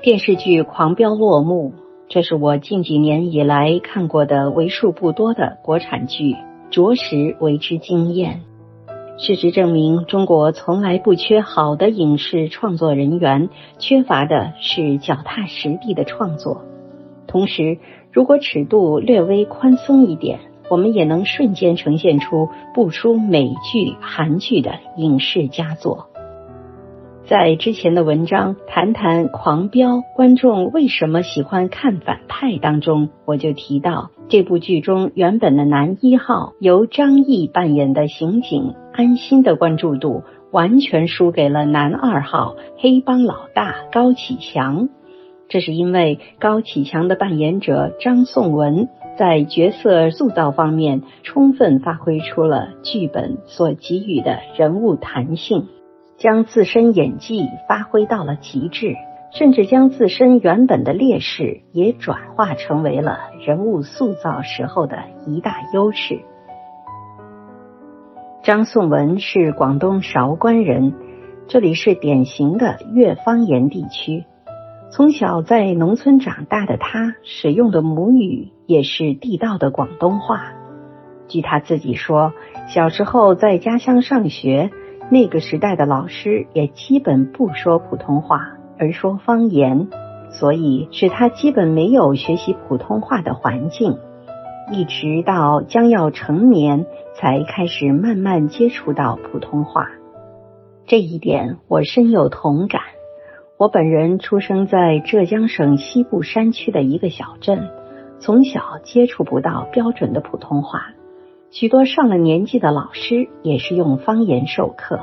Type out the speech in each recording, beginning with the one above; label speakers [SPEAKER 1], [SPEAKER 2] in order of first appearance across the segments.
[SPEAKER 1] 电视剧《狂飙》落幕，这是我近几年以来看过的为数不多的国产剧，着实为之惊艳。事实证明，中国从来不缺好的影视创作人员，缺乏的是脚踏实地的创作。同时，如果尺度略微宽松一点，我们也能瞬间呈现出不输美剧、韩剧的影视佳作。在之前的文章谈谈《狂飙》，观众为什么喜欢看反派当中，我就提到这部剧中原本的男一号由张译扮演的刑警安心的关注度，完全输给了男二号黑帮老大高启强。这是因为高启强的扮演者张颂文在角色塑造方面充分发挥出了剧本所给予的人物弹性。将自身演技发挥到了极致，甚至将自身原本的劣势也转化成为了人物塑造时候的一大优势。张颂文是广东韶关人，这里是典型的粤方言地区。从小在农村长大的他，使用的母语也是地道的广东话。据他自己说，小时候在家乡上学。那个时代的老师也基本不说普通话，而说方言，所以使他基本没有学习普通话的环境。一直到将要成年，才开始慢慢接触到普通话。这一点我深有同感。我本人出生在浙江省西部山区的一个小镇，从小接触不到标准的普通话。许多上了年纪的老师也是用方言授课，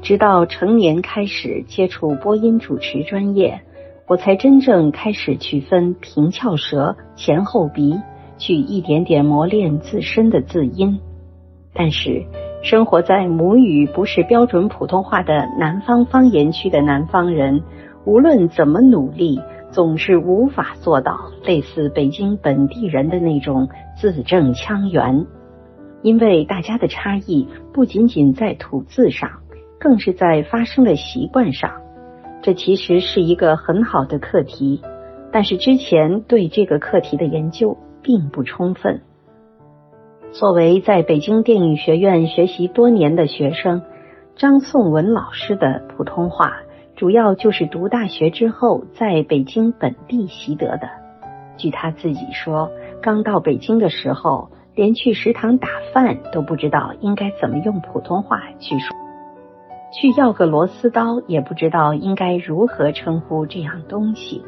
[SPEAKER 1] 直到成年开始接触播音主持专业，我才真正开始区分平翘舌、前后鼻，去一点点磨练自身的字音。但是，生活在母语不是标准普通话的南方方言区的南方人，无论怎么努力，总是无法做到类似北京本地人的那种字正腔圆。因为大家的差异不仅仅在吐字上，更是在发声的习惯上。这其实是一个很好的课题，但是之前对这个课题的研究并不充分。作为在北京电影学院学习多年的学生，张颂文老师的普通话主要就是读大学之后在北京本地习得的。据他自己说，刚到北京的时候。连去食堂打饭都不知道应该怎么用普通话去说，去要个螺丝刀也不知道应该如何称呼这样东西。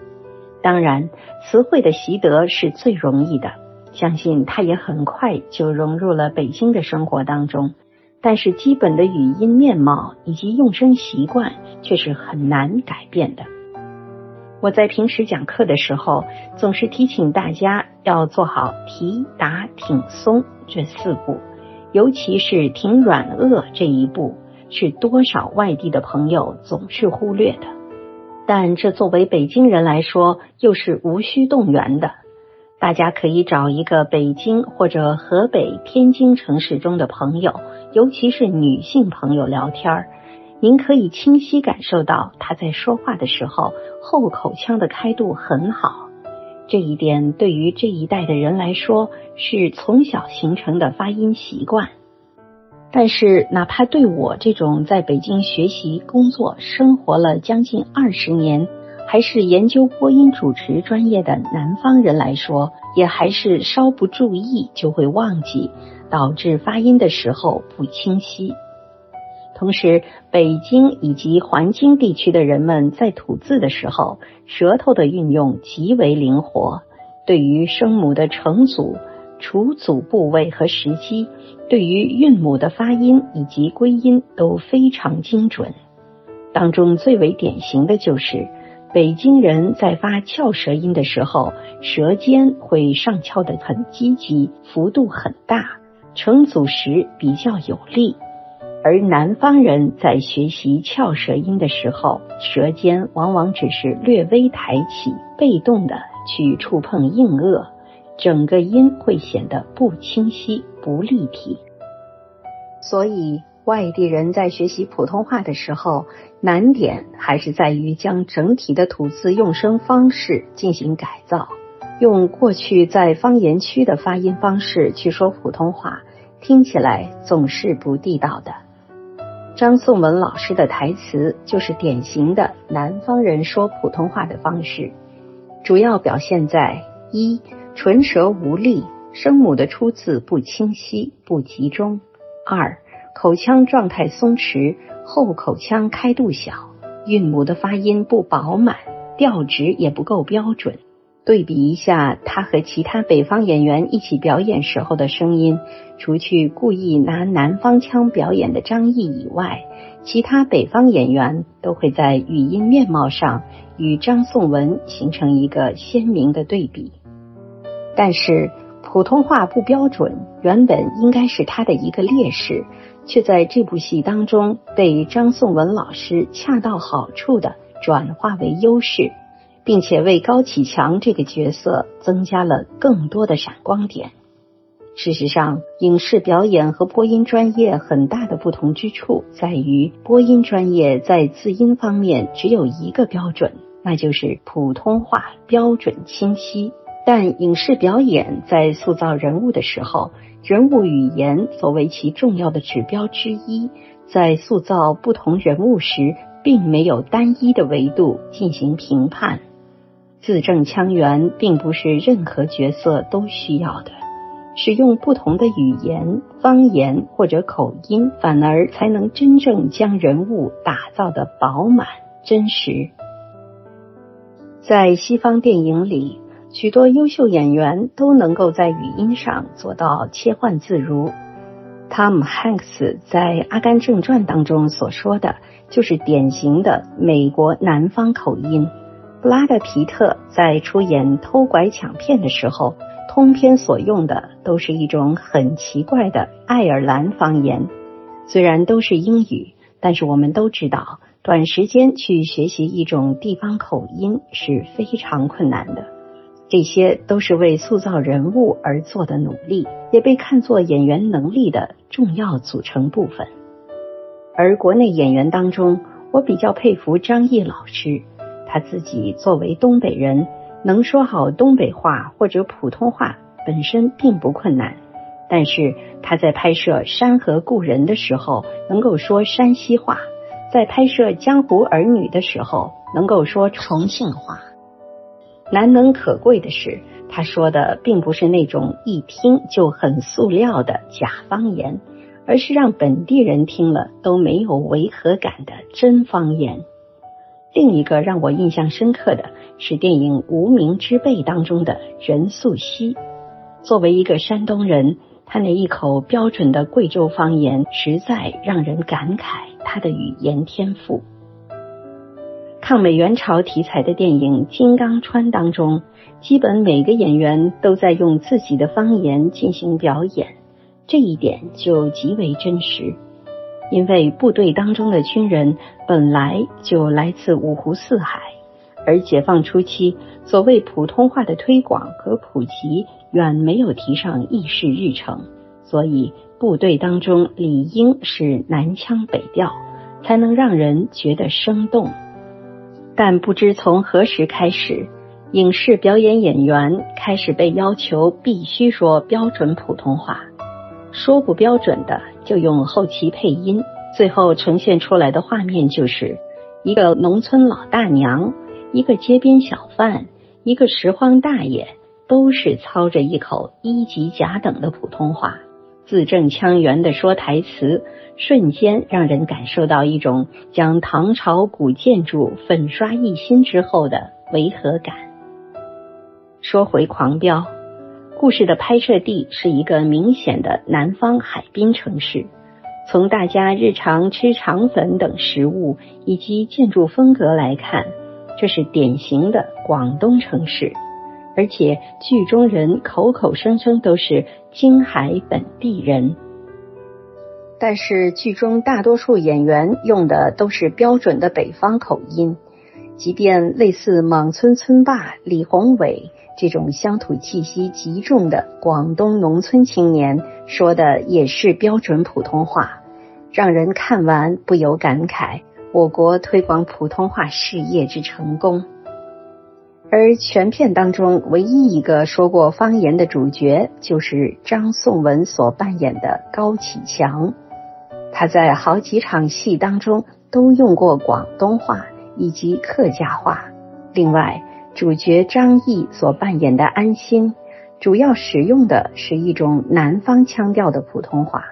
[SPEAKER 1] 当然，词汇的习得是最容易的，相信他也很快就融入了北京的生活当中。但是，基本的语音面貌以及用声习惯却是很难改变的。我在平时讲课的时候，总是提醒大家要做好提、打、挺、松这四步，尤其是挺软腭这一步，是多少外地的朋友总是忽略的。但这作为北京人来说，又是无需动员的。大家可以找一个北京或者河北、天津城市中的朋友，尤其是女性朋友聊天儿。您可以清晰感受到他在说话的时候后口腔的开度很好，这一点对于这一代的人来说是从小形成的发音习惯。但是，哪怕对我这种在北京学习、工作、生活了将近二十年，还是研究播音主持专业的南方人来说，也还是稍不注意就会忘记，导致发音的时候不清晰。同时，北京以及环京地区的人们在吐字的时候，舌头的运用极为灵活，对于声母的成组、除组部位和时机，对于韵母的发音以及归音都非常精准。当中最为典型的就是，北京人在发翘舌音的时候，舌尖会上翘的很积极，幅度很大，成组时比较有力。而南方人在学习翘舌音的时候，舌尖往往只是略微抬起，被动的去触碰硬腭，整个音会显得不清晰、不立体。所以，外地人在学习普通话的时候，难点还是在于将整体的吐字用声方式进行改造，用过去在方言区的发音方式去说普通话，听起来总是不地道的。张颂文老师的台词就是典型的南方人说普通话的方式，主要表现在一唇舌无力，声母的出字不清晰、不集中；二。口腔状态松弛，后口腔开度小，韵母的发音不饱满，调值也不够标准。对比一下他和其他北方演员一起表演时候的声音，除去故意拿南方腔表演的张译以外，其他北方演员都会在语音面貌上与张颂文形成一个鲜明的对比。但是普通话不标准，原本应该是他的一个劣势。却在这部戏当中被张颂文老师恰到好处的转化为优势，并且为高启强这个角色增加了更多的闪光点。事实上，影视表演和播音专业很大的不同之处在于，播音专业在字音方面只有一个标准，那就是普通话标准清晰。但影视表演在塑造人物的时候，人物语言作为其重要的指标之一，在塑造不同人物时，并没有单一的维度进行评判。字正腔圆并不是任何角色都需要的，使用不同的语言、方言或者口音，反而才能真正将人物打造的饱满真实。在西方电影里。许多优秀演员都能够在语音上做到切换自如。汤姆·汉克斯在《阿甘正传》当中所说的就是典型的美国南方口音。布拉德·皮特在出演偷拐抢骗的时候，通篇所用的都是一种很奇怪的爱尔兰方言。虽然都是英语，但是我们都知道，短时间去学习一种地方口音是非常困难的。这些都是为塑造人物而做的努力，也被看作演员能力的重要组成部分。而国内演员当中，我比较佩服张译老师，他自己作为东北人，能说好东北话或者普通话本身并不困难，但是他在拍摄《山河故人》的时候，能够说山西话；在拍摄《江湖儿女》的时候，能够说重庆话。难能可贵的是，他说的并不是那种一听就很塑料的假方言，而是让本地人听了都没有违和感的真方言。另一个让我印象深刻的是电影《无名之辈》当中的任素汐。作为一个山东人，他那一口标准的贵州方言，实在让人感慨他的语言天赋。抗美援朝题材的电影《金刚川》当中，基本每个演员都在用自己的方言进行表演，这一点就极为真实。因为部队当中的军人本来就来自五湖四海，而解放初期所谓普通话的推广和普及远没有提上议事日程，所以部队当中理应是南腔北调，才能让人觉得生动。但不知从何时开始，影视表演演员开始被要求必须说标准普通话，说不标准的就用后期配音，最后呈现出来的画面就是一个农村老大娘，一个街边小贩，一个拾荒大爷，都是操着一口一级甲等的普通话。字正腔圆的说台词，瞬间让人感受到一种将唐朝古建筑粉刷一新之后的违和感。说回《狂飙》，故事的拍摄地是一个明显的南方海滨城市。从大家日常吃肠粉等食物以及建筑风格来看，这是典型的广东城市。而且剧中人口口声声都是京海本地人，但是剧中大多数演员用的都是标准的北方口音，即便类似莽村村霸李宏伟这种乡土气息极重的广东农村青年，说的也是标准普通话。让人看完不由感慨我国推广普通话事业之成功。而全片当中唯一一个说过方言的主角，就是张颂文所扮演的高启强。他在好几场戏当中都用过广东话以及客家话。另外，主角张译所扮演的安心，主要使用的是一种南方腔调的普通话。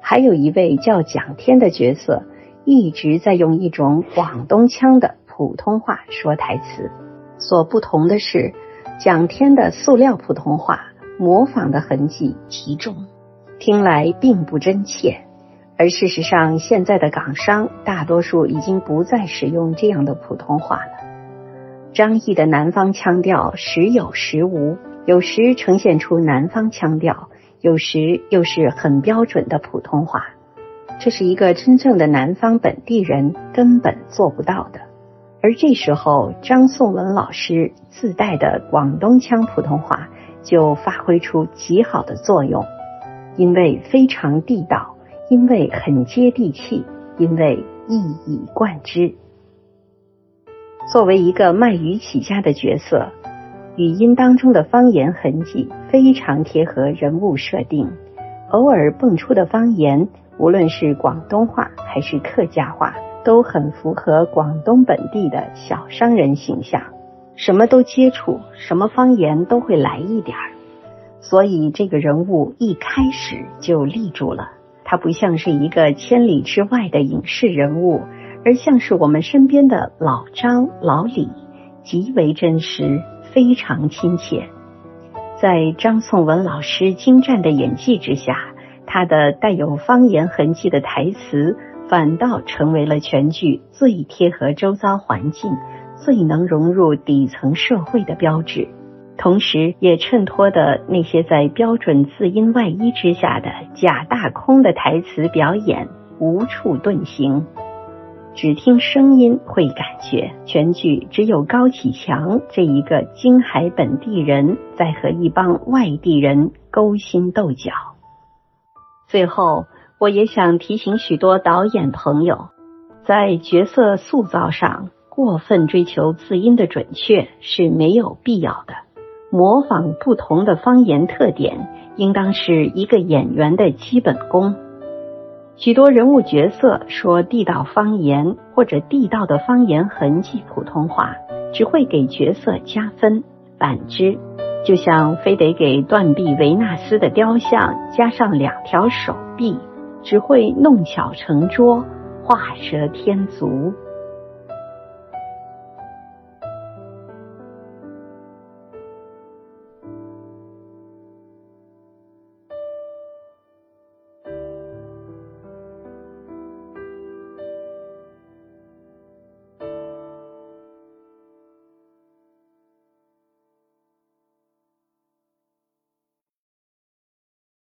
[SPEAKER 1] 还有一位叫蒋天的角色，一直在用一种广东腔的普通话说台词。所不同的是，蒋天的塑料普通话模仿的痕迹极重，听来并不真切。而事实上，现在的港商大多数已经不再使用这样的普通话了。张译的南方腔调时有时无，有时呈现出南方腔调，有时又是很标准的普通话。这是一个真正的南方本地人根本做不到的。而这时候，张颂文老师自带的广东腔普通话就发挥出极好的作用，因为非常地道，因为很接地气，因为一以贯之。作为一个卖鱼起家的角色，语音当中的方言痕迹非常贴合人物设定，偶尔蹦出的方言，无论是广东话还是客家话。都很符合广东本地的小商人形象，什么都接触，什么方言都会来一点儿，所以这个人物一开始就立住了。他不像是一个千里之外的影视人物，而像是我们身边的老张、老李，极为真实，非常亲切。在张颂文老师精湛的演技之下，他的带有方言痕迹的台词。反倒成为了全剧最贴合周遭环境、最能融入底层社会的标志，同时也衬托的那些在标准字音外衣之下的假大空的台词表演无处遁形。只听声音会感觉，全剧只有高启强这一个京海本地人在和一帮外地人勾心斗角。最后。我也想提醒许多导演朋友，在角色塑造上过分追求字音的准确是没有必要的。模仿不同的方言特点，应当是一个演员的基本功。许多人物角色说地道方言或者地道的方言痕迹普通话，只会给角色加分。反之，就像非得给断臂维纳斯的雕像加上两条手臂。只会弄巧成拙，画蛇添足。